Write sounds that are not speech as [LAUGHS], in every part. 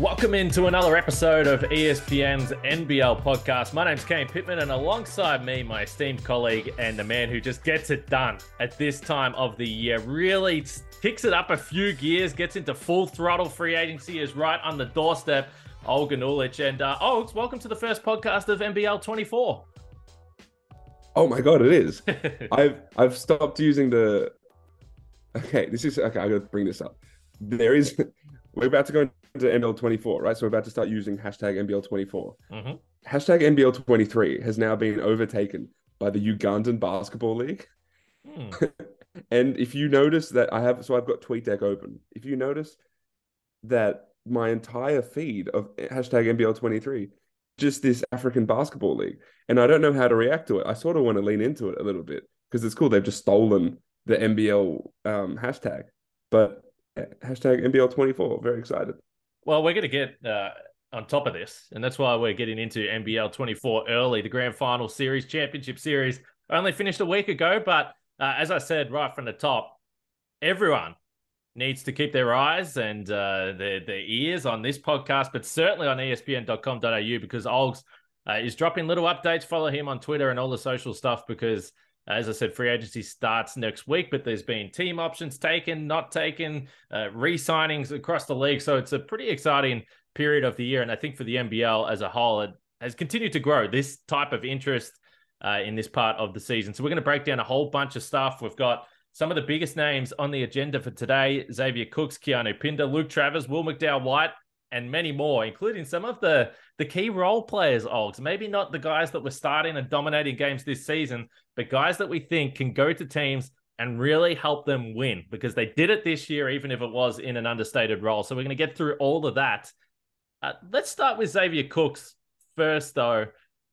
Welcome into another episode of ESPN's NBL podcast. My name's Kane Pittman, and alongside me, my esteemed colleague and the man who just gets it done at this time of the year, really kicks it up a few gears, gets into full throttle free agency, is right on the doorstep. Olgun Uluc. And uh, Olgs, welcome to the first podcast of NBL 24. Oh my god, it is. [LAUGHS] I've I've stopped using the. Okay, this is okay. I got to bring this up. There is. We're about to go into NBL 24, right? So we're about to start using hashtag NBL 24. Mm-hmm. Hashtag NBL 23 has now been overtaken by the Ugandan Basketball League. Mm. [LAUGHS] and if you notice that I have, so I've got TweetDeck open. If you notice that my entire feed of hashtag NBL 23 just this African basketball league. And I don't know how to react to it. I sort of want to lean into it a little bit because it's cool. They've just stolen the NBL um, hashtag, but hashtag NBL 24. Very excited. Well, we're going to get uh, on top of this, and that's why we're getting into NBL 24 early. The grand final series, championship series, only finished a week ago, but uh, as I said right from the top, everyone needs to keep their eyes and uh, their, their ears on this podcast, but certainly on espn.com.au because Olgs uh, is dropping little updates. Follow him on Twitter and all the social stuff because as I said, free agency starts next week, but there's been team options taken, not taken, uh, re signings across the league. So it's a pretty exciting period of the year. And I think for the NBL as a whole, it has continued to grow this type of interest uh, in this part of the season. So we're going to break down a whole bunch of stuff. We've got some of the biggest names on the agenda for today Xavier Cooks, Keanu Pinder, Luke Travers, Will McDowell White, and many more, including some of the the key role players, Olgs. Maybe not the guys that were starting and dominating games this season, but guys that we think can go to teams and really help them win because they did it this year, even if it was in an understated role. So we're going to get through all of that. Uh, let's start with Xavier Cooks first, though,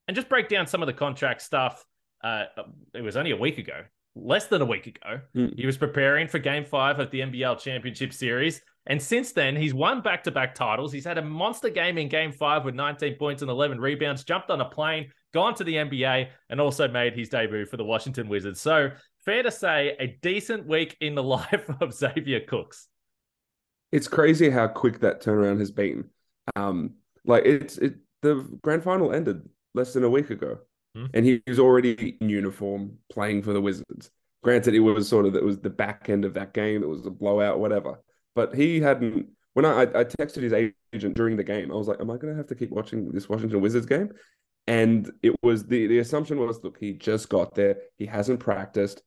and just break down some of the contract stuff. Uh, it was only a week ago, less than a week ago. Mm. He was preparing for game five of the NBL Championship Series. And since then, he's won back to back titles. He's had a monster game in game five with 19 points and 11 rebounds, jumped on a plane, gone to the NBA, and also made his debut for the Washington Wizards. So, fair to say, a decent week in the [LAUGHS] life of Xavier Cooks. It's crazy how quick that turnaround has been. Um, like, it's it, the grand final ended less than a week ago, hmm. and he was already in uniform playing for the Wizards. Granted, it was sort of it was the back end of that game. It was a blowout, whatever but he hadn't. When I, I texted his agent during the game, I was like, "Am I going to have to keep watching this Washington Wizards game?" And it was the the assumption was, look, he just got there. He hasn't practiced.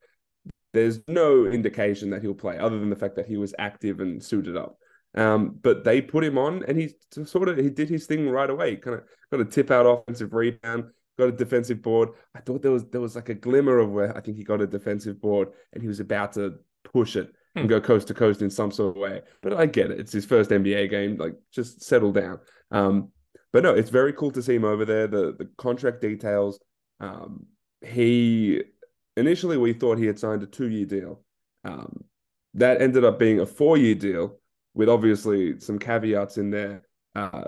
There's no indication that he'll play, other than the fact that he was active and suited up. Um, but they put him on, and he sort of he did his thing right away. Kind of got a tip out offensive rebound, got a defensive board. I thought there was there was like a glimmer of where I think he got a defensive board, and he was about to push it and go coast to coast in some sort of way. But I get it. It's his first NBA game. Like, just settle down. Um, but no, it's very cool to see him over there. The the contract details. Um, he initially we thought he had signed a two year deal. Um, that ended up being a four year deal with obviously some caveats in there. Uh,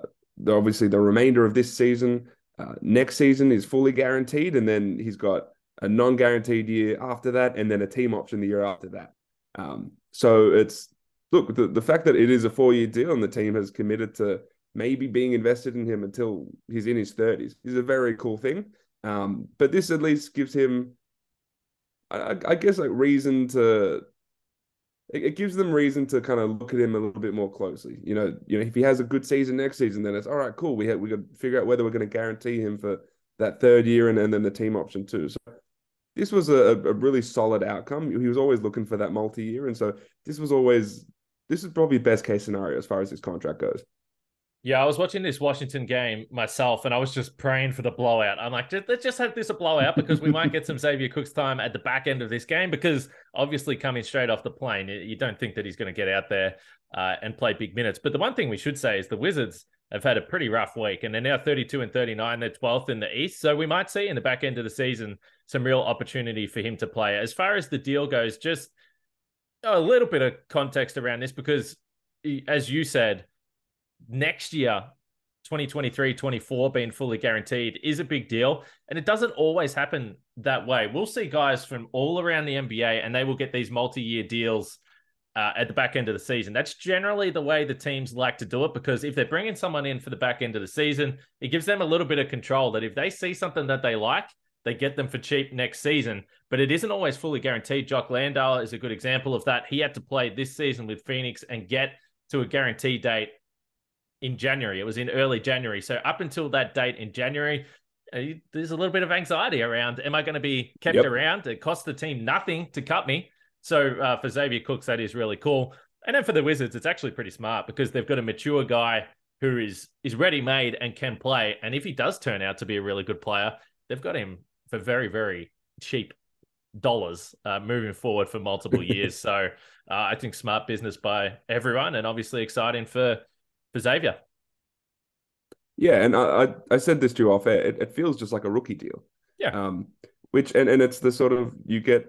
obviously, the remainder of this season, uh, next season is fully guaranteed, and then he's got a non guaranteed year after that, and then a team option the year after that. Um, so it's look the, the fact that it is a four year deal and the team has committed to maybe being invested in him until he's in his 30s is a very cool thing. Um, but this at least gives him, I, I guess, like reason to. It, it gives them reason to kind of look at him a little bit more closely. You know, you know, if he has a good season next season, then it's all right, cool. We have, we got to figure out whether we're going to guarantee him for that third year and, and then the team option too. So this was a, a really solid outcome. He was always looking for that multi year. And so this was always, this is probably best case scenario as far as his contract goes. Yeah, I was watching this Washington game myself, and I was just praying for the blowout. I'm like, let's just have this a blowout because we might get some Xavier Cooks time at the back end of this game. Because obviously, coming straight off the plane, you don't think that he's going to get out there uh, and play big minutes. But the one thing we should say is the Wizards have had a pretty rough week, and they're now 32 and 39. They're 12th in the East, so we might see in the back end of the season some real opportunity for him to play. As far as the deal goes, just a little bit of context around this because, as you said, next year 2023 24 being fully guaranteed is a big deal. And it doesn't always happen that way. We'll see guys from all around the NBA and they will get these multi year deals uh, at the back end of the season. That's generally the way the teams like to do it because if they're bringing someone in for the back end of the season, it gives them a little bit of control that if they see something that they like, they get them for cheap next season. But it isn't always fully guaranteed. Jock Landale is a good example of that. He had to play this season with Phoenix and get to a guarantee date in January. It was in early January. So up until that date in January, uh, there's a little bit of anxiety around am I going to be kept yep. around? It costs the team nothing to cut me. So uh, for Xavier Cooks, that is really cool. And then for the Wizards, it's actually pretty smart because they've got a mature guy who is is ready made and can play. And if he does turn out to be a really good player, they've got him for very very cheap dollars uh, moving forward for multiple [LAUGHS] years. so uh, I think smart business by everyone, and obviously exciting for for Xavier. Yeah, and I I, I said this to you off air. It, it feels just like a rookie deal. Yeah. Um, which and and it's the sort of you get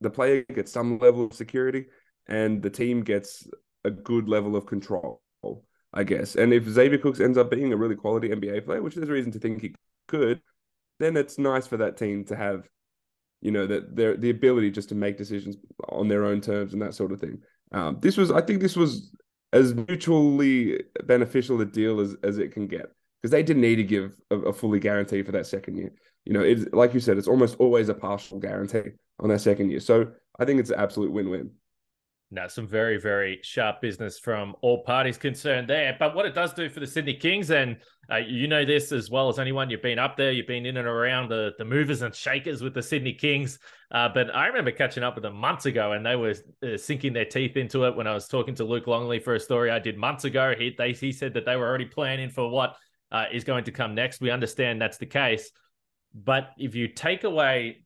the player gets some level of security and the team gets a good level of control, I guess. And if Xavier Cooks ends up being a really quality NBA player, which there's reason to think he could, then it's nice for that team to have, you know, that their the ability just to make decisions on their own terms and that sort of thing. Um, this was, I think, this was as mutually beneficial a deal as as it can get because they didn't need to give a, a fully guarantee for that second year. You know, it's like you said, it's almost always a partial guarantee on their second year. So I think it's an absolute win-win. Now, some very, very sharp business from all parties concerned there. But what it does do for the Sydney Kings, and uh, you know this as well as anyone, you've been up there, you've been in and around the, the movers and shakers with the Sydney Kings. Uh, but I remember catching up with them months ago, and they were uh, sinking their teeth into it when I was talking to Luke Longley for a story I did months ago. He, they, he said that they were already planning for what uh, is going to come next. We understand that's the case. But if you take away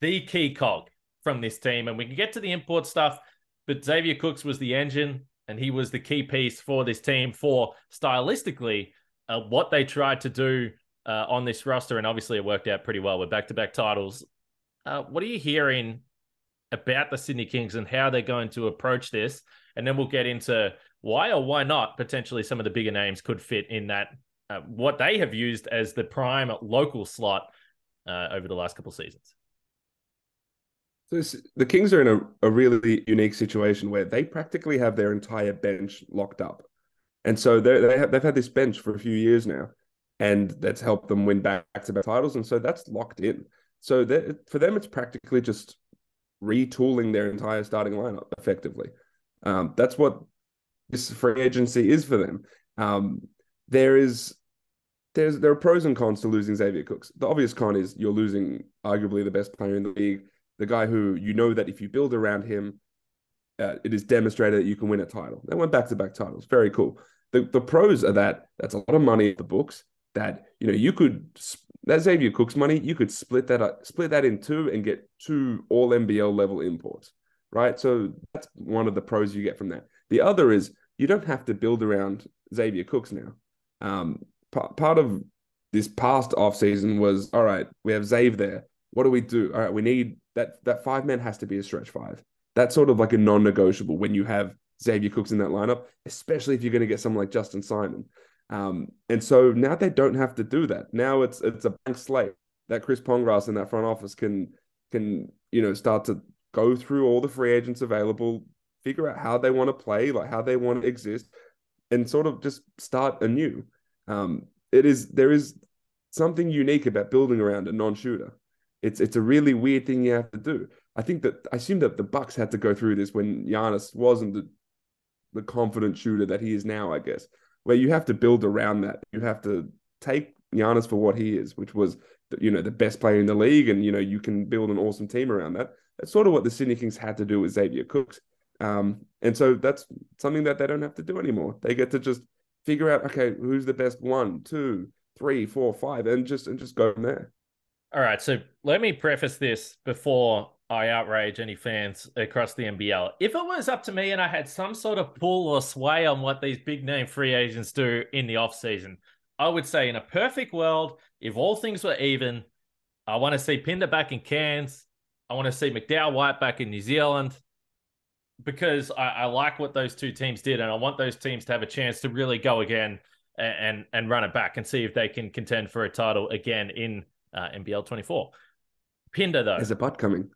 the key cog from this team, and we can get to the import stuff, but Xavier Cooks was the engine and he was the key piece for this team for stylistically uh, what they tried to do uh, on this roster. And obviously, it worked out pretty well with back to back titles. Uh, what are you hearing about the Sydney Kings and how they're going to approach this? And then we'll get into why or why not potentially some of the bigger names could fit in that, uh, what they have used as the prime local slot uh, over the last couple seasons. So the Kings are in a, a really unique situation where they practically have their entire bench locked up, and so they have, they've had this bench for a few years now, and that's helped them win back to back titles, and so that's locked in. So for them, it's practically just retooling their entire starting lineup effectively. Um, that's what this free agency is for them. Um, there is there's there are pros and cons to losing Xavier Cooks. The obvious con is you're losing arguably the best player in the league, the guy who you know that if you build around him, uh, it is demonstrated that you can win a title. They went back to back titles. Very cool. The the pros are that that's a lot of money in the books. That you know you could that Xavier Cooks money you could split that up, split that in two and get two all NBL level imports. Right. So that's one of the pros you get from that. The other is you don't have to build around Xavier Cooks now. Um, part of this past off season was all right. We have Zave there. What do we do? All right, we need that. That five man has to be a stretch five. That's sort of like a non-negotiable when you have Xavier Cooks in that lineup, especially if you're going to get someone like Justin Simon. Um, and so now they don't have to do that. Now it's it's a blank slate that Chris Pongrass in that front office can can you know start to go through all the free agents available, figure out how they want to play, like how they want to exist, and sort of just start anew. Um, it is there is something unique about building around a non-shooter. It's it's a really weird thing you have to do. I think that I assume that the Bucks had to go through this when Giannis wasn't the the confident shooter that he is now. I guess where you have to build around that. You have to take Giannis for what he is, which was you know the best player in the league, and you know you can build an awesome team around that. That's sort of what the Sydney Kings had to do with Xavier Cooks, um, and so that's something that they don't have to do anymore. They get to just figure out okay who's the best one two three four five and just and just go from there all right so let me preface this before i outrage any fans across the nbl if it was up to me and i had some sort of pull or sway on what these big name free agents do in the off season i would say in a perfect world if all things were even i want to see pinder back in cairns. I want to see mcdowell white back in new zealand because I, I, like what those two teams did, and I want those teams to have a chance to really go again and and, and run it back and see if they can contend for a title again in uh, NBL 24. Pinder though, there's a butt coming.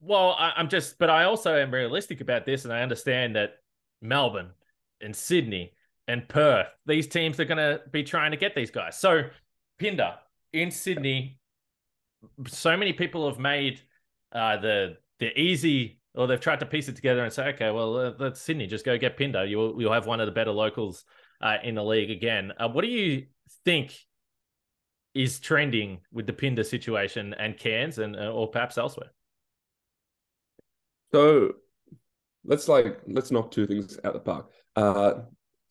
Well, I, I'm just, but I also am realistic about this, and I understand that Melbourne and Sydney and Perth, these teams are going to be trying to get these guys. So, Pinder in Sydney, so many people have made uh, the the easy, or they've tried to piece it together and say, okay, well, uh, let's Sydney just go get Pinder. You'll you'll have one of the better locals uh, in the league again. Uh, what do you think is trending with the Pinder situation and Cairns and uh, or perhaps elsewhere? So let's like let's knock two things out of the park. Uh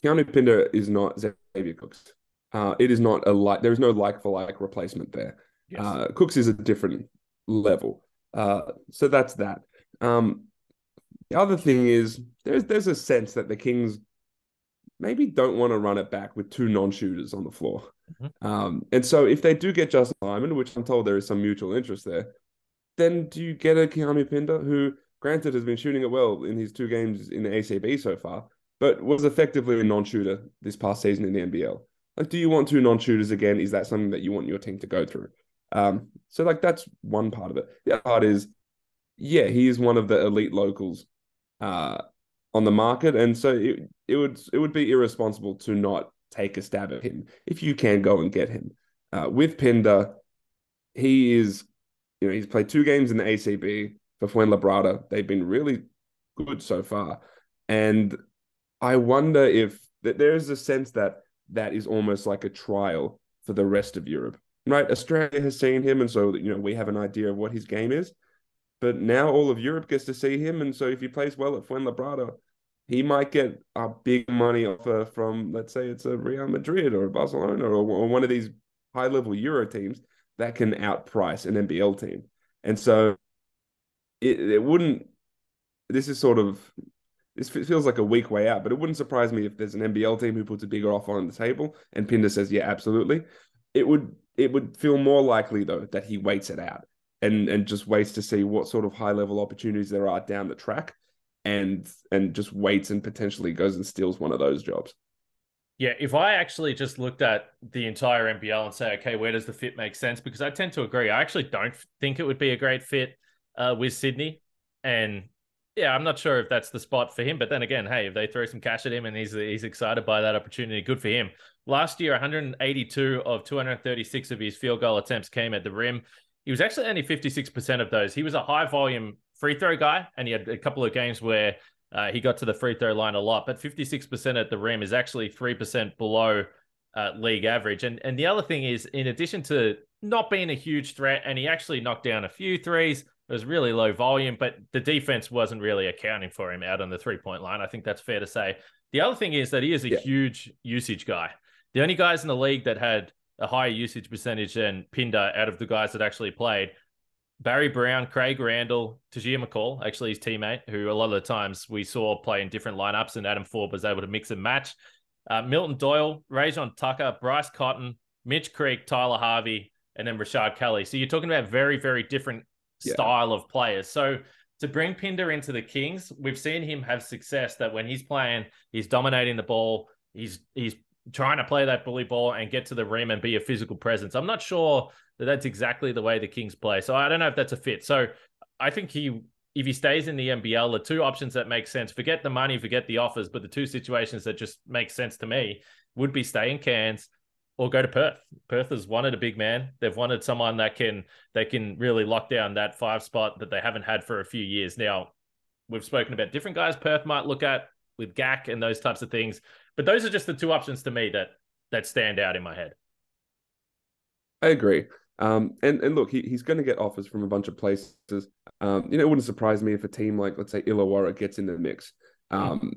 Keanu Pinder is not Xavier Cooks. Uh, it is not a like. There is no like for like replacement there. Yes. Uh, Cooks is a different level. Uh, so that's that. Um, the other thing is there's there's a sense that the Kings maybe don't want to run it back with two non-shooters on the floor. Mm-hmm. Um, and so if they do get Justin Lyman, which I'm told there is some mutual interest there, then do you get a Keanu Pinder who, granted, has been shooting it well in his two games in the ACB so far, but was effectively a non-shooter this past season in the NBL. Like, do you want two non-shooters again? Is that something that you want your team to go through? Um, so like that's one part of it. The other part is, yeah, he is one of the elite locals uh, on the market, and so it, it would it would be irresponsible to not take a stab at him if you can go and get him. Uh, with Pinder, he is, you know, he's played two games in the ACB for Fuenlabrada. They've been really good so far, and I wonder if that there's a sense that that is almost like a trial for the rest of Europe, right? Australia has seen him, and so you know we have an idea of what his game is. But now all of Europe gets to see him, and so if he plays well at Fuenlabrada, he might get a big money offer from, let's say, it's a Real Madrid or a Barcelona or, or one of these high level Euro teams that can outprice an NBL team. And so it, it wouldn't. This is sort of this feels like a weak way out, but it wouldn't surprise me if there's an NBL team who puts a bigger offer on the table and Pinder says, yeah, absolutely. It would it would feel more likely though that he waits it out and and just waits to see what sort of high level opportunities there are down the track and and just waits and potentially goes and steals one of those jobs. Yeah, if I actually just looked at the entire NBL and say, okay, where does the fit make sense? Because I tend to agree. I actually don't think it would be a great fit uh, with Sydney. And yeah, I'm not sure if that's the spot for him. But then again, hey, if they throw some cash at him and he's he's excited by that opportunity, good for him. Last year, 182 of 236 of his field goal attempts came at the rim. He was actually only 56% of those. He was a high volume free throw guy, and he had a couple of games where uh, he got to the free throw line a lot. But 56% at the rim is actually 3% below uh, league average. And and the other thing is, in addition to not being a huge threat, and he actually knocked down a few threes. It was really low volume, but the defense wasn't really accounting for him out on the three point line. I think that's fair to say. The other thing is that he is a yeah. huge usage guy. The only guys in the league that had a higher usage percentage than Pinder out of the guys that actually played Barry Brown, Craig Randall, Tahjere McCall, actually his teammate, who a lot of the times we saw play in different lineups, and Adam Forde was able to mix and match. Uh, Milton Doyle, Rajon Tucker, Bryce Cotton, Mitch Creek, Tyler Harvey, and then Rashard Kelly. So you're talking about very, very different yeah. style of players. So to bring Pinder into the Kings, we've seen him have success that when he's playing, he's dominating the ball. He's he's trying to play that bully ball and get to the rim and be a physical presence. I'm not sure that that's exactly the way the Kings play. So I don't know if that's a fit. So I think he if he stays in the NBL, the two options that make sense, forget the money, forget the offers, but the two situations that just make sense to me would be stay in Cairns or go to Perth. Perth has wanted a big man. They've wanted someone that can they can really lock down that five spot that they haven't had for a few years. Now, we've spoken about different guys Perth might look at with GAC and those types of things, but those are just the two options to me that that stand out in my head. I agree. Um, and and look, he, he's going to get offers from a bunch of places. Um, you know, it wouldn't surprise me if a team like let's say Illawarra gets in the mix. Um,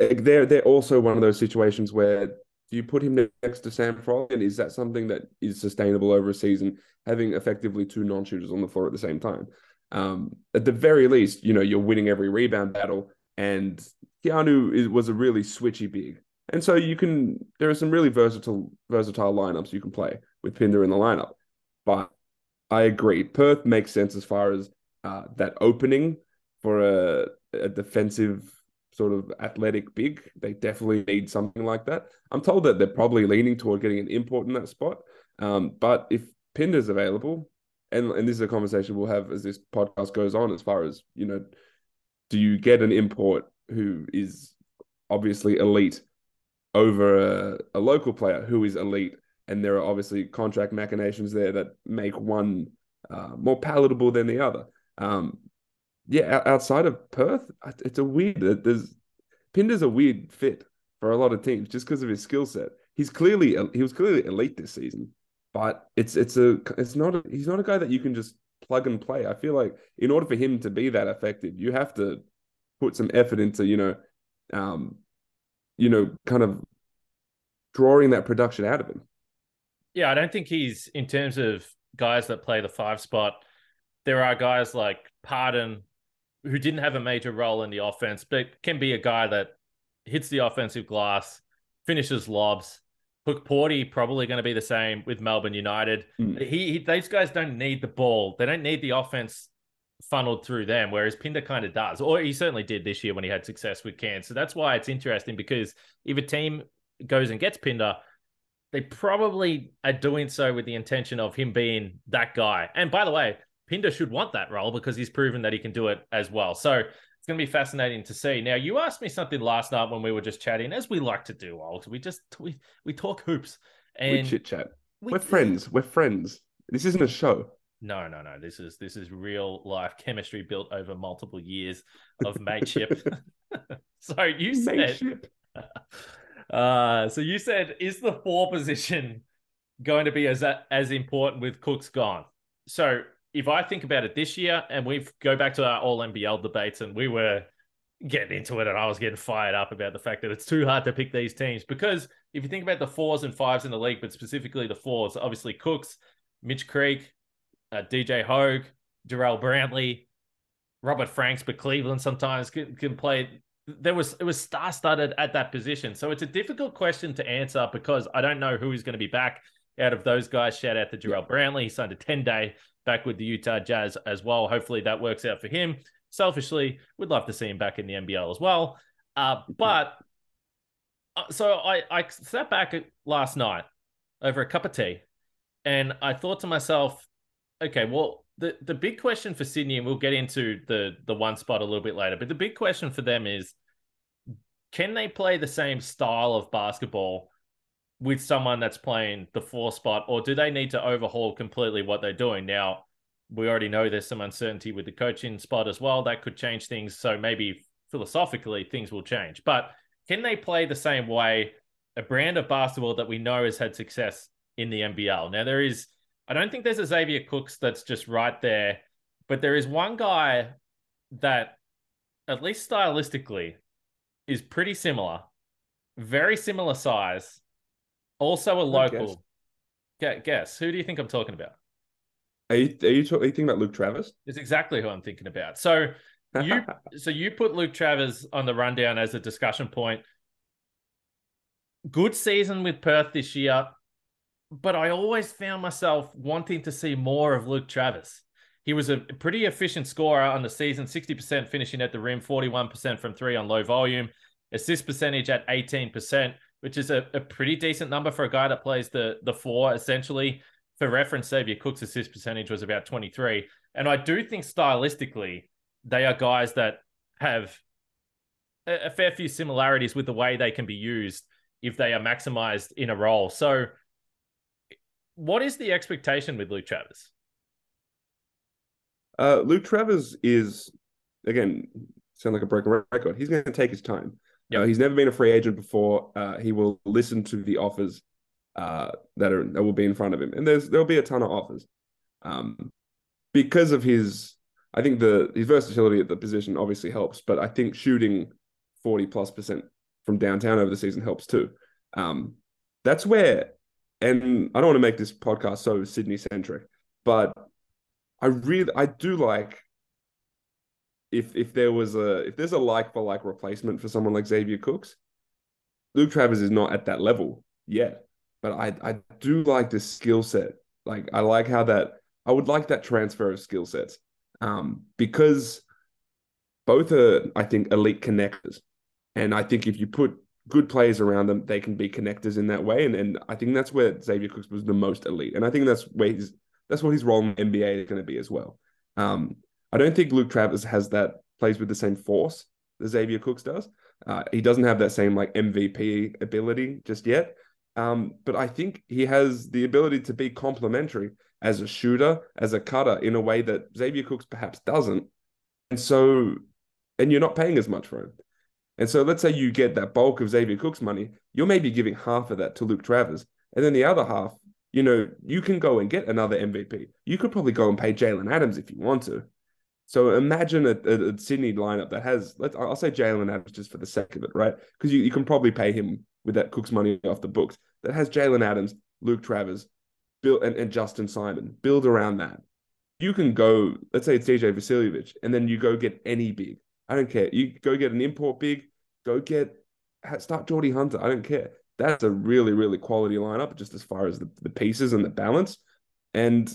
mm-hmm. they're they're also one of those situations where do you put him next to Sam Froling? And is that something that is sustainable over a season, having effectively two non shooters on the floor at the same time? Um, at the very least, you know, you're winning every rebound battle. And Keanu is, was a really switchy big. And so you can, there are some really versatile, versatile lineups you can play with Pinder in the lineup. But I agree. Perth makes sense as far as uh, that opening for a, a defensive sort of athletic big. They definitely need something like that. I'm told that they're probably leaning toward getting an import in that spot. Um, but if Pinder's available, and and this is a conversation we'll have as this podcast goes on. As far as you know, do you get an import who is obviously elite over a, a local player who is elite? And there are obviously contract machinations there that make one uh, more palatable than the other. Um, yeah, outside of Perth, it's a weird. There's Pinder's a weird fit for a lot of teams just because of his skill set. He's clearly he was clearly elite this season, but it's it's a it's not a, he's not a guy that you can just plug and play. I feel like in order for him to be that effective, you have to put some effort into you know, um, you know, kind of drawing that production out of him. Yeah, I don't think he's in terms of guys that play the five spot. There are guys like Pardon who didn't have a major role in the offense, but can be a guy that hits the offensive glass, finishes lobs. Hukporti probably going to be the same with Melbourne United. Mm. He, he, these guys don't need the ball. They don't need the offense funneled through them, whereas Pinder kind of does, or he certainly did this year when he had success with Cairns. So that's why it's interesting because if a team goes and gets Pinder, they probably are doing so with the intention of him being that guy. And by the way, Pinder should want that role because he's proven that he can do it as well. So it's going to be fascinating to see. Now, you asked me something last night when we were just chatting, as we like to do, Old. We just we we talk hoops and we chit chat. We, are friends. We're friends. This isn't a show. No, no, no. This is this is real life chemistry built over multiple years of mateship. [LAUGHS] [LAUGHS] so you said mateship. [LAUGHS] Uh, so you said, is the four position going to be as as important with Cooks gone? So if I think about it this year, and we go back to our All NBL debates, and we were getting into it, and I was getting fired up about the fact that it's too hard to pick these teams because if you think about the fours and fives in the league, but specifically the fours, obviously Cooks, Mitch Creek, uh, DJ Hogue, Jarrell Brantley, Robert Franks, but Cleveland sometimes can, can play there was it was star studded at that position. So it's a difficult question to answer because I don't know who is going to be back out of those guys. Shout out to Jarrell Brantley. He signed a 10 day back with the Utah Jazz as well. Hopefully that works out for him. Selfishly, we'd love to see him back in the NBL as well. Uh, but uh, so I, I sat back last night over a cup of tea and I thought to myself, okay, well, the the big question for Sydney, and we'll get into the the one spot a little bit later, but the big question for them is can they play the same style of basketball with someone that's playing the four spot, or do they need to overhaul completely what they're doing? Now, we already know there's some uncertainty with the coaching spot as well. That could change things. So maybe philosophically things will change. But can they play the same way, a brand of basketball that we know has had success in the NBL? Now there is I don't think there's a Xavier Cooks that's just right there, but there is one guy that, at least stylistically, is pretty similar, very similar size, also a local. Guess. guess who do you think I'm talking about? Are you, are you, talk, are you thinking about Luke Travers? It's exactly who I'm thinking about. So [LAUGHS] you so you put Luke Travers on the rundown as a discussion point. Good season with Perth this year but I always found myself wanting to see more of Luke Travers. He was a pretty efficient scorer on the season, 60% finishing at the rim, 41% from three on low volume, assist percentage at 18%, which is a, a pretty decent number for a guy that plays the, the four, essentially. For reference, Xavier Cook's assist percentage was about 23. And I do think stylistically, they are guys that have a, a fair few similarities with the way they can be used if they are maximized in a role. So what is the expectation with Luke Travers? Uh, Luke Travers is again sound like a broken record. He's going to take his time. Yep. He's never been a free agent before. Uh, he will listen to the offers uh, that are that will be in front of him, and there's there'll be a ton of offers. Um, because of his, I think the his versatility at the position obviously helps, but I think shooting forty plus percent from downtown over the season helps too. Um, that's where and I don't want to make this podcast so Sydney centric, but I really I do like if if there was a if there's a like for like replacement for someone like Xavier Cooks, Luke Travers is not at that level yet. But I I do like the skill set. Like I like how that I would like that transfer of skill sets. Um, because both are, I think, elite connectors. And I think if you put good players around them, they can be connectors in that way. And and I think that's where Xavier Cooks was the most elite. And I think that's where he's That's what his role in NBA is going to be as well. Um, I don't think Luke Travers has that plays with the same force that Xavier Cooks does. Uh, he doesn't have that same like MVP ability just yet. Um, but I think he has the ability to be complementary as a shooter, as a cutter in a way that Xavier Cooks perhaps doesn't. And so, and you're not paying as much for him. And so let's say you get that bulk of Xavier Cook's money, you're maybe giving half of that to Luke Travers. And then the other half, you know, you can go and get another MVP. You could probably go and pay Jalen Adams if you want to. So imagine a, a, a Sydney lineup that has, let's, I'll say Jalen Adams just for the sake of it, right? Because you, you can probably pay him with that Cook's money off the books. That has Jalen Adams, Luke Travers, Bill, and, and Justin Simon. Build around that. You can go, let's say it's DJ Vasiljevic, and then you go get any big. I don't care. You go get an import big, go get, start Geordie Hunter. I don't care. That's a really, really quality lineup, just as far as the, the pieces and the balance. And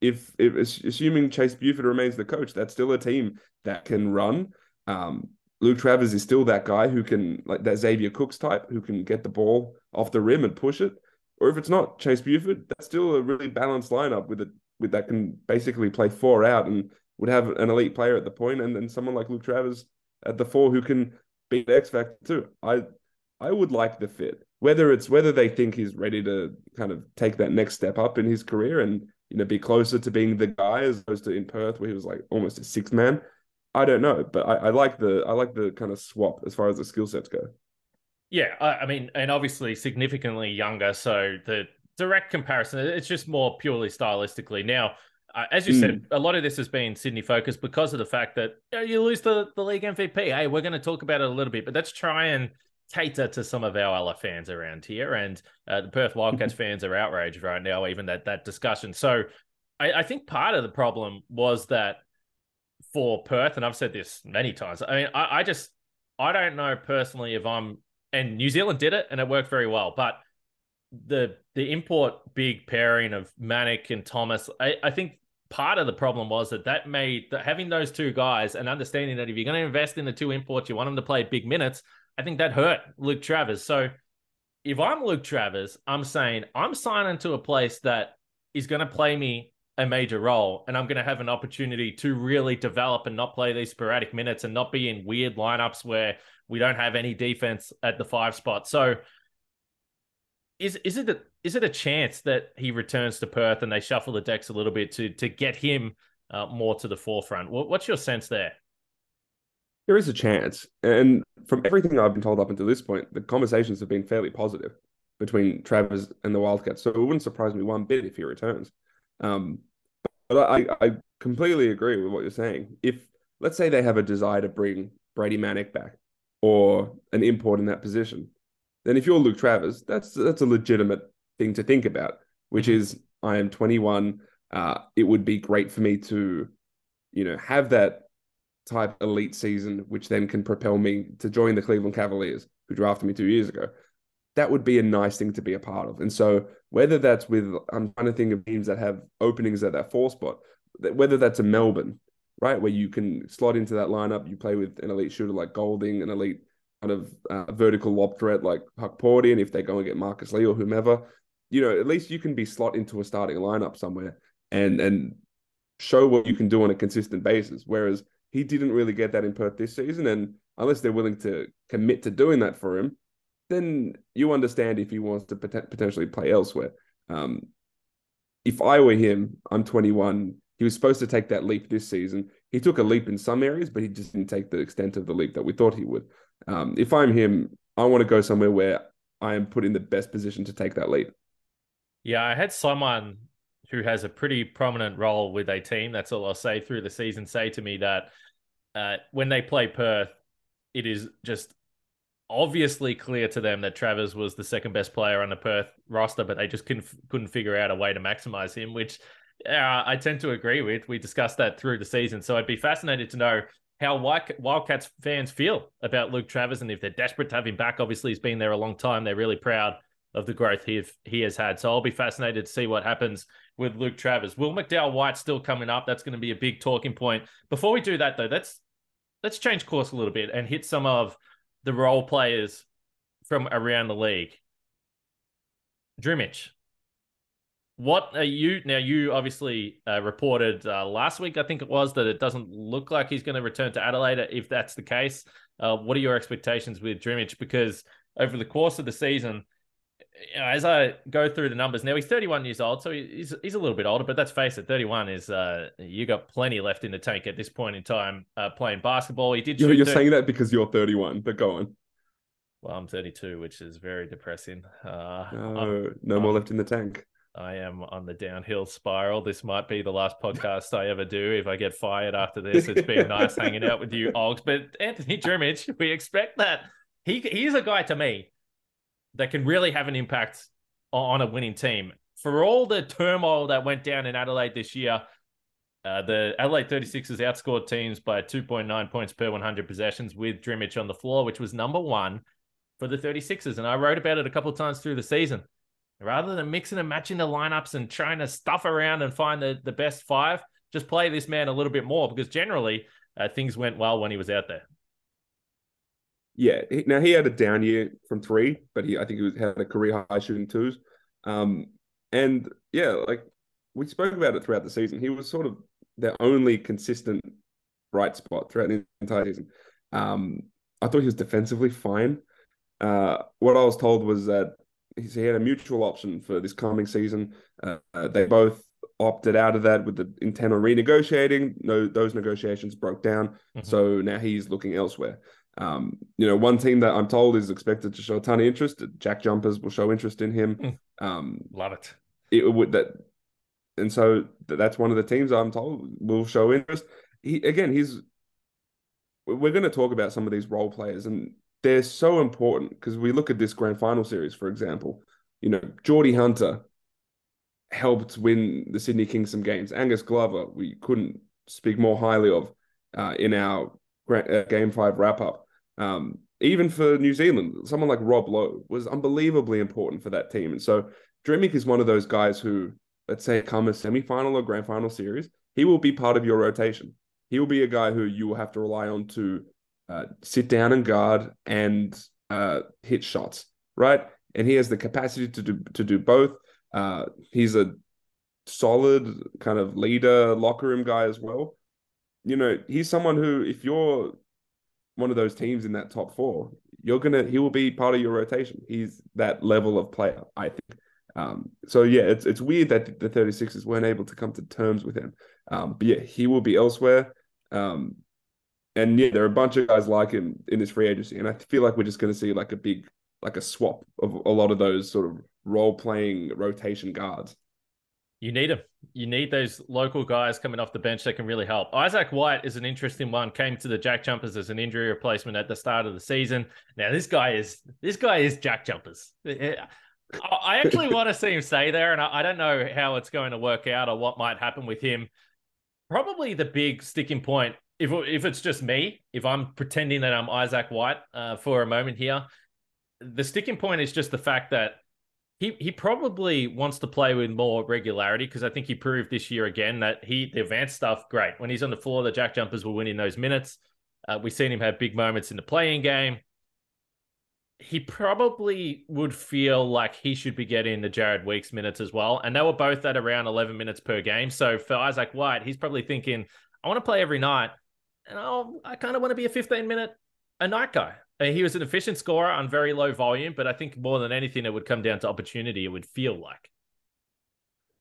if, if assuming Chase Buford remains the coach, that's still a team that can run. Um, Luke Travers is still that guy who can like that Xavier Cooks type who can get the ball off the rim and push it. Or if it's not Chase Buford, that's still a really balanced lineup with it with that can basically play four out and would have an elite player at the point and then someone like Luke Travers at the four who can beat the X Factor too. I I would like the fit. Whether it's whether they think he's ready to kind of take that next step up in his career and you know, be closer to being the guy as opposed to in Perth where he was like almost a six man. I don't know, but I, I like the I like the kind of swap as far as the skill sets go. Yeah, I, I mean, and obviously significantly younger, so the direct comparison it's just more purely stylistically. Now, uh, as you mm. said, a lot of this has been Sydney focused because of the fact that you, know, you lose the, the league MVP. Hey, we're going to talk about it a little bit, but let's try and cater to some of our other fans around here. And uh, the Perth Wildcats fans are outraged right now, even that that discussion. So I, I, think part of the problem was that for Perth, and I've said this many times. I mean, I, I just I don't know personally if I'm and New Zealand did it and it worked very well, but the the import big pairing of Manek and Thomas, I, I think part of the problem was that that made that having those two guys and understanding that if you're going to invest in the two imports, you want them to play big minutes I think that hurt Luke Travers. So if I'm Luke Travers, I'm saying I'm signing to a place that is going to play me a major role and I'm going to have an opportunity to really develop and not play these sporadic minutes and not be in weird lineups where we don't have any defense at the five spot. So is is it a, is it a chance that he returns to Perth and they shuffle the decks a little bit to to get him uh, more to the forefront? What's your sense there? There is a chance. And from everything I've been told up until this point, the conversations have been fairly positive between Travers and the Wildcats. So it wouldn't surprise me one bit if he returns. Um, but I, I completely agree with what you're saying. If let's say they have a desire to bring Brady Manek back or an import in that position, then if you're Luke Travers, that's that's a legitimate thing to think about. Which mm-hmm. is, I am 21. Uh, it would be great for me to, you know, have that type elite season, which then can propel me to join the Cleveland Cavaliers, who drafted me two years ago. That would be a nice thing to be a part of. And so, whether that's with, I'm trying to think of teams that have openings at that four spot, whether that's a Melbourne, right, where you can slot into that lineup, you play with an elite shooter like Goulding, an elite kind of uh, vertical lob threat like Hukporti, and if they go and get Marcus Lee or whomever, you know, at least you can be slot into a starting lineup somewhere and and show what you can do on a consistent basis. Whereas he didn't really get that in Perth this season. And unless they're willing to commit to doing that for him, then you understand if he wants to pot- potentially play elsewhere. Um, if I were him, I'm 21. He was supposed to take that leap this season. He took a leap in some areas, but he just didn't take the extent of the leap that we thought he would. Um, if I'm him, I want to go somewhere where I am put in the best position to take that leap. Yeah, I had someone who has a pretty prominent role with a team. That's all I'll say through the season. Say to me that uh, when they play Perth, it is just obviously clear to them that Travers was the second best player on the Perth roster, but they just couldn't couldn't figure out a way to maximize him, which uh, I tend to agree with. We discussed that through the season, so I'd be fascinated to know how Wildcats fans feel about Luke Travers and if they're desperate to have him back. Obviously, he's been there a long time. They're really proud of the growth he he has had. So I'll be fascinated to see what happens with Luke Travers. Will McDowell White still coming up? That's going to be a big talking point. Before we do that, though, let's let's change course a little bit and hit some of the role players from around the league. Drmic. what are you now? You obviously uh, reported uh, last week, I think it was, that it doesn't look like he's going to return to Adelaide. If that's the case, uh, what are your expectations with Drmic? Because over the course of the season, you know, as I go through the numbers now, he's 31 years old, so he's he's a little bit older. But let's face it, 31 is uh, you got plenty left in the tank at this point in time uh, playing basketball. He did. You're, you're saying that because you're 31, but go on. Well, I'm 32, which is very depressing. Uh, no, no more left in the tank. I am on the downhill spiral. This might be the last podcast I ever do. If I get fired after this, it's been [LAUGHS] nice hanging out with you, Ogs. But Anthony Drmic, we expect that he he's a guy to me that can really have an impact on a winning team. For all the turmoil that went down in Adelaide this year, uh, the Adelaide 36ers outscored teams by 2.9 points per 100 possessions with Drmic on the floor, which was number one for the 36ers. And I wrote about it a couple times through the season rather than mixing and matching the lineups and trying to stuff around and find the, the best five, just play this man a little bit more because generally uh, things went well when he was out there. Yeah, now he had a down year from three, but he I think he was, had a career high shooting twos. Um, and yeah, like we spoke about it throughout the season, he was sort of the only consistent bright spot throughout the entire season. Um, I thought he was defensively fine. Uh, what I was told was that he had a mutual option for this coming season. Uh, they both opted out of that with the intent on renegotiating. No, those negotiations broke down, mm-hmm. so now he's looking elsewhere. Um, you know, one team that I'm told is expected to show a ton of interest. Jack Jumpers will show interest in him. Mm. Um, Love it. It would that, and so that's one of the teams I'm told will show interest. He again, he's. We're going to talk about some of these role players, and they're so important because we look at this grand final series, for example. You know, Geordie Hunter helped win the Sydney Kings some games. Angus Glover, we couldn't speak more highly of uh, in our uh, game five wrap up. Um, even for New Zealand, someone like Rob Loe was unbelievably important for that team. And so Drmic is one of those guys who, let's say, come a semi final or grand final series, he will be part of your rotation. He will be a guy who you will have to rely on to uh, sit down and guard and uh, hit shots, right? And he has the capacity to do to do both. Uh, he's a solid kind of leader, locker room guy as well. You know, he's someone who, if you're one of those teams in that top four, you're gonna he will be part of your rotation. He's that level of player, I think. Um, so yeah, it's it's weird that the 36ers weren't able to come to terms with him. Um, but yeah, he will be elsewhere. Um, and yeah, there are a bunch of guys like him in this free agency, and I feel like we're just going to see like a big, like a swap of a lot of those sort of role playing rotation guards. You need them. You need those local guys coming off the bench that can really help. Isaac White is an interesting one. Came to the Jack Jumpers as an injury replacement at the start of the season. Now this guy is this guy is Jack Jumpers. I actually [LAUGHS] want to see him stay there, and I don't know how it's going to work out or what might happen with him. Probably the big sticking point if if it's just me, if I'm pretending that I'm Isaac White uh, for a moment here, the sticking point is just the fact that he he probably wants to play with more regularity because I think he proved this year again that he the advanced stuff great when he's on the floor the Jack Jumpers will win in those minutes. Uh, we've seen him have big moments in the playing game. He probably would feel like he should be getting the Jared Weeks minutes as well, and they were both at around 11 minutes per game. So for Isaac White, he's probably thinking, I want to play every night and I'll, I kind of want to be a 15 minute a night guy. Uh, he was an efficient scorer on very low volume, but I think more than anything, it would come down to opportunity. It would feel like.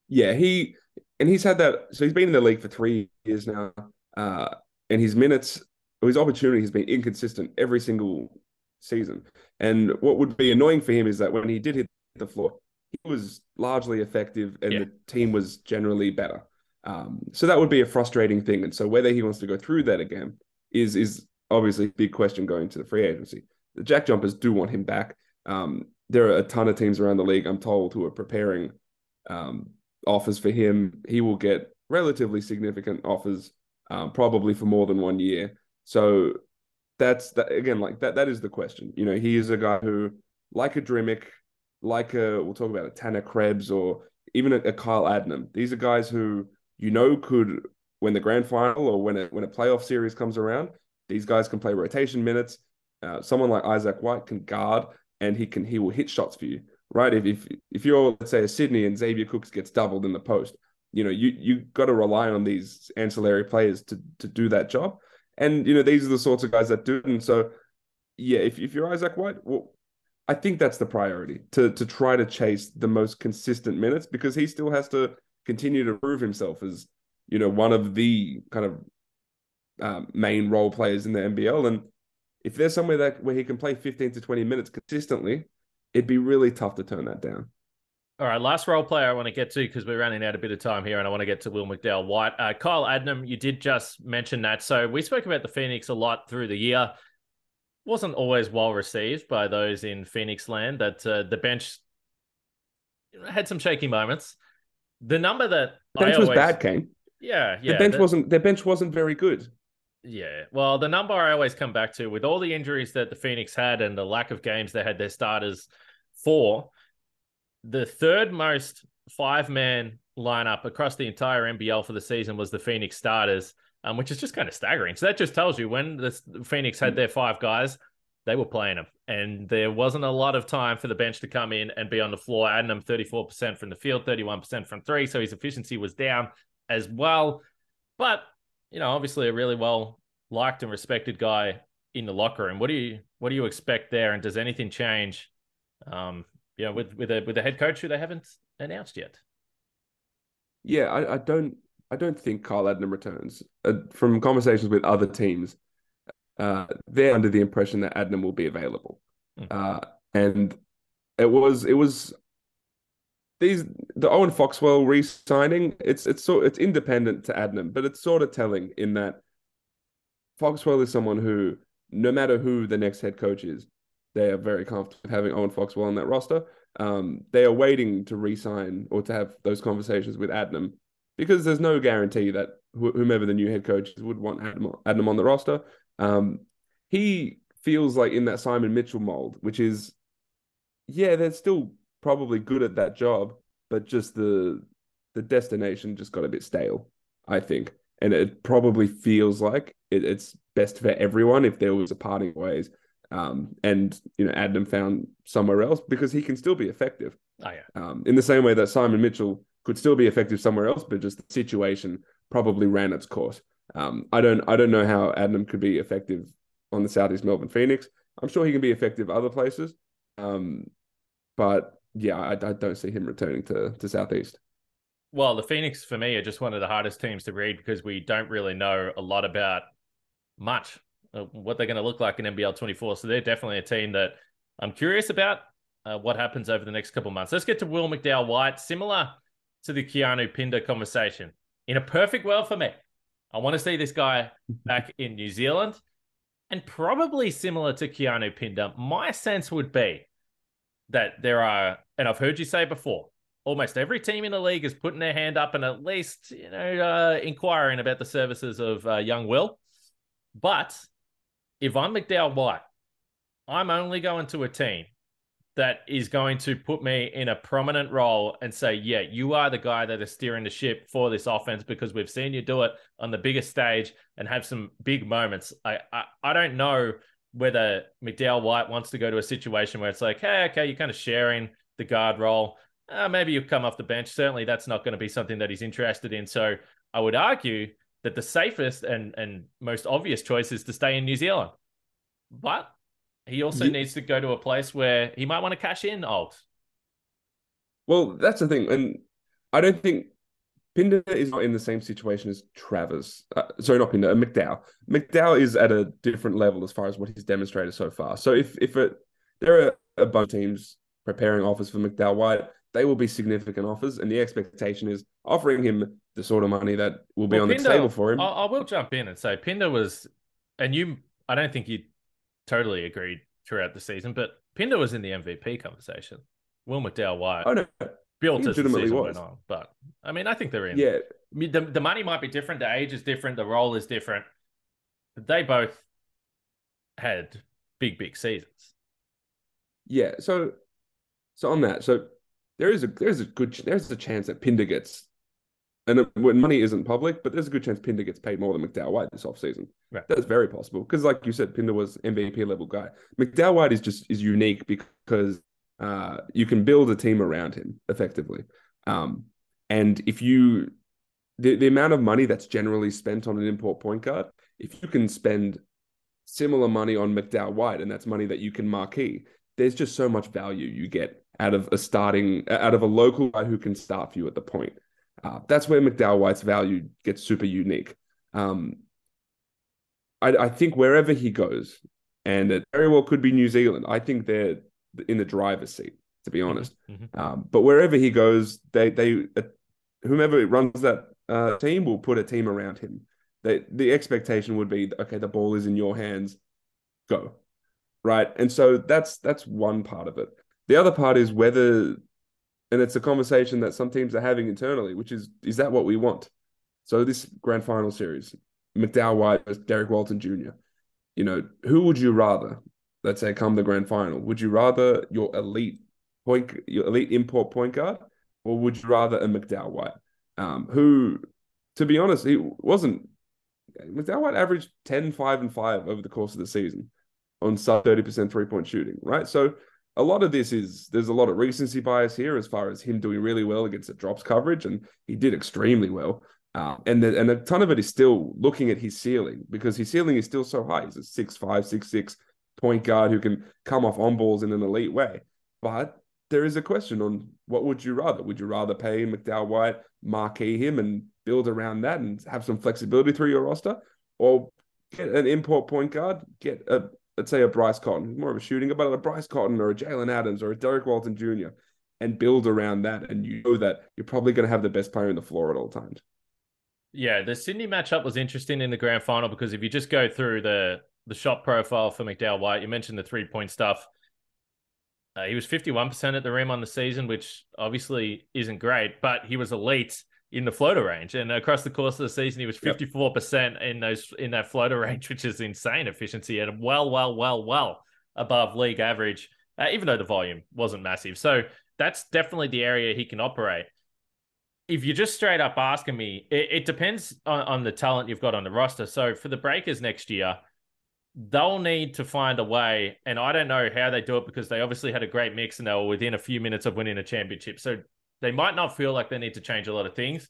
Yeah, he and he's had that. So he's been in the league for three years now, uh, and his minutes, his opportunity has been inconsistent every single season. And what would be annoying for him is that when he did hit the floor, he was largely effective, and yeah. the team was generally better. Um, so that would be a frustrating thing. And so whether he wants to go through that again is is obviously big question going to the free agency. The Jack Jumpers do want him back. Um, there are a ton of teams around the league, I'm told, who are preparing um, offers for him. He will get relatively significant offers, um, probably for more than one year. So that's that again, like that. That is the question. You know, he is a guy who, like a Drmic, like a we'll talk about a Tanner Krebs or even a, a Kyle Adnam. These are guys who you know could when the grand final or when a when a playoff series comes around, these guys can play rotation minutes. Uh, someone like Isaac White can guard and he can he will hit shots for you. right? If if if you're let's say a Sydney and Xavier Cooks gets doubled in the post, you know you you got to rely on these ancillary players to to do that job. And you know these are the sorts of guys that do. And so yeah, if if you're Isaac White, well, I think that's the priority to to try to chase the most consistent minutes because he still has to continue to prove himself as you know one of the kind of um, main role players in the NBL. And if there's somewhere that where he can play 15 to 20 minutes consistently, it'd be really tough to turn that down. All right, last role player I want to get to because we're running out a bit of time here, and I want to get to Will McDowell White. Uh, Kyle Adnam, you did just mention that. So we spoke about the Phoenix a lot through the year. Wasn't always well received by those in Phoenix land. That uh, the bench had some shaky moments. The number that the bench I was bad, Kane. Yeah, yeah. The bench wasn't. The bench wasn't very good. Yeah. Well, the number I always come back to with all the injuries that the Phoenix had and the lack of games they had their starters for, the third most five man lineup across the entire NBL for the season was the Phoenix starters, um, which is just kind of staggering. So that just tells you when the Phoenix had their five guys, they were playing them. And there wasn't a lot of time for the bench to come in and be on the floor. Adnam 34% from the field, 31% from three. So his efficiency was down as well. But you know, obviously a really well liked and respected guy in the locker room. What do you what do you expect there? And does anything change? Um, you know, with with a with a head coach who they haven't announced yet. Yeah, I, I don't I don't think Kyle Adnam returns. Uh, from conversations with other teams, uh, they're under the impression that Adnam will be available, mm. uh, and it was it was these the Owen Foxwell re-signing, it's it's so it's independent to Adnam, but it's sort of telling in that Foxwell is someone who, no matter who the next head coach is, they are very comfortable having Owen Foxwell on that roster. Um, they are waiting to re-sign or to have those conversations with Adnam because there's no guarantee that wh- whomever the new head coach is would want Adnam on the roster. Um, he feels like in that Simon Mitchell mold, which is, yeah, they're still probably good at that job, but just the the destination just got a bit stale, I think. And it probably feels like it, it's best for everyone if there was a parting ways. Um, and you know, Adnam found somewhere else because he can still be effective. Oh, yeah. Um, in the same way that Simon Mitchell could still be effective somewhere else, but just the situation probably ran its course. Um, I don't I don't know how Adnam could be effective on the Southeast Melbourne Phoenix. I'm sure he can be effective other places. Um, but yeah, I, I don't see him returning to to Southeast. Well, the Phoenix for me are just one of the hardest teams to read because we don't really know a lot about much what they're going to look like in NBL 24. So they're definitely a team that I'm curious about uh, what happens over the next couple months. Let's get to Will McDowell White, similar to the Keanu Pinder conversation. In a perfect world for me, I want to see this guy [LAUGHS] back in New Zealand and probably similar to Keanu Pinder. My sense would be that there are, and I've heard you say before, almost every team in the league is putting their hand up and at least you know uh, inquiring about the services of uh, young Will. But if I'm McDowell White, I'm only going to a team that is going to put me in a prominent role and say, yeah, you are the guy that is steering the ship for this offense because we've seen you do it on the biggest stage and have some big moments. I I, I don't know whether McDowell White wants to go to a situation where it's like, hey, okay, you're kind of sharing the guard role. Uh, maybe you come off the bench. Certainly, that's not going to be something that he's interested in. So I would argue that the safest and, and most obvious choice is to stay in New Zealand. But he also yeah. needs to go to a place where he might want to cash in Alt. Well, that's the thing. And I don't think Pinder is not in the same situation as Travers. Uh, sorry, not Pinder, uh, McDowell. McDowell is at a different level as far as what he's demonstrated so far. So if if it, there are a bunch of teams preparing offers for McDowell White, they will be significant offers, and the expectation is offering him the sort of money that will be well, on Pinder, the table for him. I, I will jump in and say Pinder was, and you, I don't think you totally agreed throughout the season, but Pinder was in the MVP conversation. Will McDowell White. Oh no, built as the season was. went on. But I mean, I think they're in. Yeah, the the money might be different, the age is different, the role is different. But they both had big, big seasons. Yeah. So, so on that, so there is a there's a good there's a chance that Pinder gets, and when money isn't public, but there's a good chance Pinder gets paid more than McDowell White this offseason. Right. That's very possible because, like you said, Pinder was MVP level guy. McDowell White is just is unique because Uh, you can build a team around him effectively. Um, and if you the, the amount of money that's generally spent on an import point guard, if you can spend similar money on McDowell White, and that's money that you can marquee, there's just so much value you get out of a starting out of a local guy who can start for you at the point. Uh, that's where McDowell White's value gets super unique. Um, I, I, think wherever he goes, and it very well could be New Zealand. I think they're in the driver's seat, to be honest. Mm-hmm. Um, but wherever he goes, they they uh, whomever runs that uh, team will put a team around him. They, the expectation would be okay, the ball is in your hands, go, right? And so that's that's one part of it. The other part is whether, and it's a conversation that some teams are having internally, which is is that what we want? So this grand final series, McDowell White versus Derrick Walton Jr. You know, who would you rather? Let's say come the grand final. Would you rather your elite point, your elite import point guard, or would you rather a McDowell White, um, who, to be honest, he wasn't. McDowell White averaged 10, 5, and 5 over the course of the season on sub 30% three point shooting, right? So a lot of this is there's a lot of recency bias here as far as him doing really well against the drops coverage, and he did extremely well. Uh, and the, and a ton of it is still looking at his ceiling because his ceiling is still so high. He's a six five, six six point guard who can come off on balls in an elite way. But there is a question on what would you rather? Would you rather pay McDowell White, marquee him, and build around that and have some flexibility through your roster, or get an import point guard, get a let's say a Bryce Cotton, more of a shooting, but a Bryce Cotton or a Jalen Adams or a Derrick Walton Jr. and build around that. And you know that you're probably going to have the best player in the floor at all times. Yeah, the Sydney matchup was interesting in the grand final because if you just go through the the shot profile for McDowell White, you mentioned the three point stuff. Uh, he was 51% at the rim on the season, which obviously isn't great, but he was elite in the floater range. And across the course of the season, he was 54% yep. in those in that floater [LAUGHS] range, which is insane efficiency and well, well, well, well above league average, uh, even though the volume wasn't massive. So that's definitely the area he can operate. If you're just straight up asking me, it, it depends on, on the talent you've got on the roster. So for the Breakers next year, they'll need to find a way, and I don't know how they do it because they obviously had a great mix and they were within a few minutes of winning a championship. So they might not feel like they need to change a lot of things,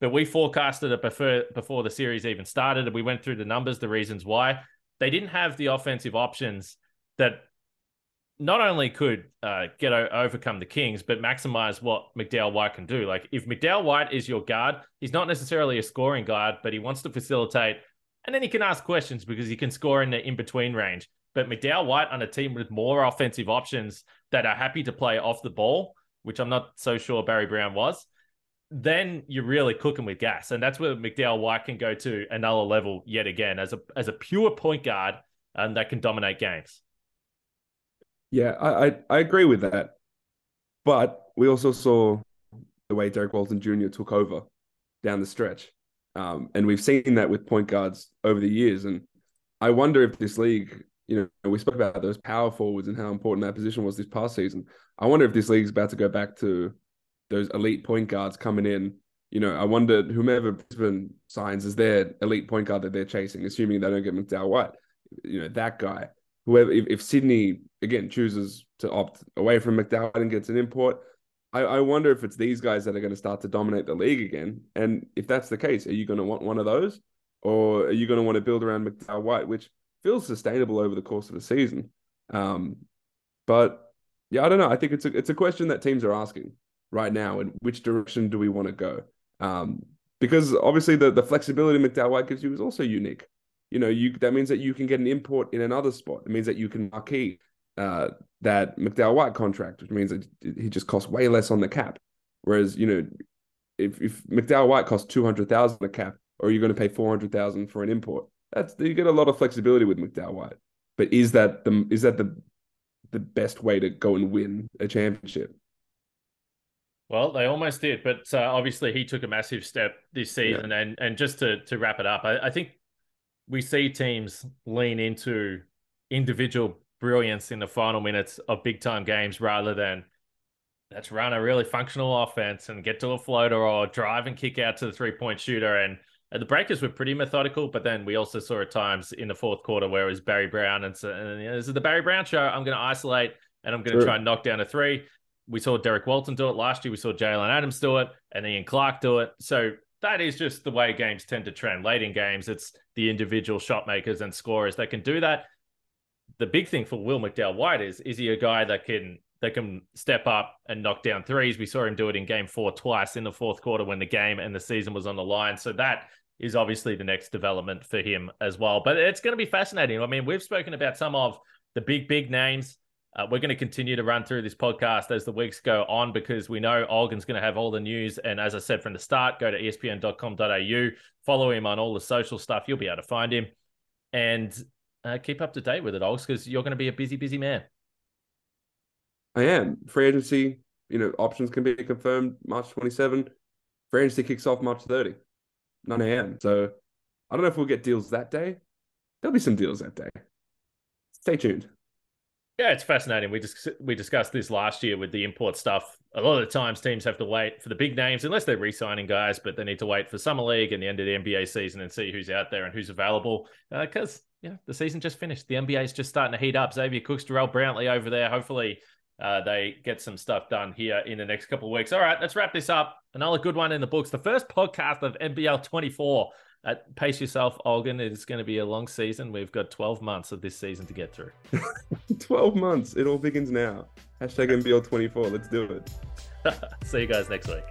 but we forecasted it before before the series even started, and we went through the numbers, the reasons why they didn't have the offensive options that not only could uh, get overcome the Kings, but maximize what McDowell White can do. Like if McDowell White is your guard, he's not necessarily a scoring guard, but he wants to facilitate, and then he can ask questions because he can score in the in between range. But McDowell White on a team with more offensive options that are happy to play off the ball which I'm not so sure Barry Brown was, then you're really cooking with gas. And that's where McDowell White can go to another level yet again as a as a pure point guard and that can dominate games. Yeah, I, I, I agree with that. But we also saw the way Derrick Walton Jr. took over down the stretch. Um, and we've seen that with point guards over the years. And I wonder if this league you know, we spoke about those power forwards and how important that position was this past season. I wonder if this league's about to go back to those elite point guards coming in. You know, I wonder whomever Brisbane signs is their elite point guard that they're chasing, assuming they don't get McDowell White. You know, that guy. Whoever, if, if Sydney again chooses to opt away from McDowell and gets an import, I, I wonder if it's these guys that are going to start to dominate the league again. And if that's the case, are you going to want one of those, or are you going to want to build around McDowell White, which feels sustainable over the course of a season. Um, but yeah, I don't know. I think it's a it's a question that teams are asking right now. And which direction do we want to go? Um, because obviously the the flexibility McDowell White gives you is also unique. You know, you that means that you can get an import in another spot. It means that you can marquee uh, that McDowell White contract, which means that he just costs way less on the cap. Whereas, you know, if if McDowell White costs two hundred thousand a cap, or you're going to pay four hundred thousand for an import, that's you get a lot of flexibility with McDowell White. But is that the is that the the best way to go and win a championship? Well, they almost did, but uh, obviously he took a massive step this season. Yeah. And and just to to wrap it up, I, I think we see teams lean into individual brilliance in the final minutes of big time games rather than let's run a really functional offense and get to a floater or drive and kick out to the three point shooter and the breakers were pretty methodical, but then we also saw at times in the fourth quarter where it was Barry Brown. And, so, and you know, this is the Barry Brown show. I'm going to isolate and I'm going to try and knock down a three. We saw Derrick Walton do it last year. We saw Jalen Adams do it, and Ian Clark do it. So that is just the way games tend to trend. Late in games, it's the individual shot makers and scorers that can do that. The big thing for Will McDowell White is is he a guy that can that can step up and knock down threes? We saw him do it in game four twice in the fourth quarter when the game and the season was on the line. So that is obviously the next development for him as well. But it's going to be fascinating. I mean, we've spoken about some of the big, big names. Uh, we're going to continue to run through this podcast as the weeks go on because we know Olgun's going to have all the news. And as I said from the start, go to espn.com.au, follow him on all the social stuff. You'll be able to find him and uh, keep up to date with it, Olgs, because you're going to be a busy, busy man. I am. Free agency, you know, options can be confirmed March 27. Free agency kicks off March 30, 9 a.m. So I don't know if we'll get deals that day. There'll be some deals that day. Stay tuned. Yeah, it's fascinating. We just we discussed this last year with the import stuff. A lot of the times teams have to wait for the big names unless they're re-signing guys, but they need to wait for summer league and the end of the NBA season and see who's out there and who's available. Because uh, yeah, the season just finished. The NBA is just starting to heat up. Xavier Cooks, Jarrell Brantley over there. Hopefully, uh, they get some stuff done here in the next couple of weeks. All right, let's wrap this up. Another good one in the books. The first podcast of NBL 24 uh, pace yourself, Olgun. It's going to be a long season. We've got 12 months of this season to get through. [LAUGHS] 12 months. It all begins now. Hashtag NBL24. Let's do it. [LAUGHS] See you guys next week.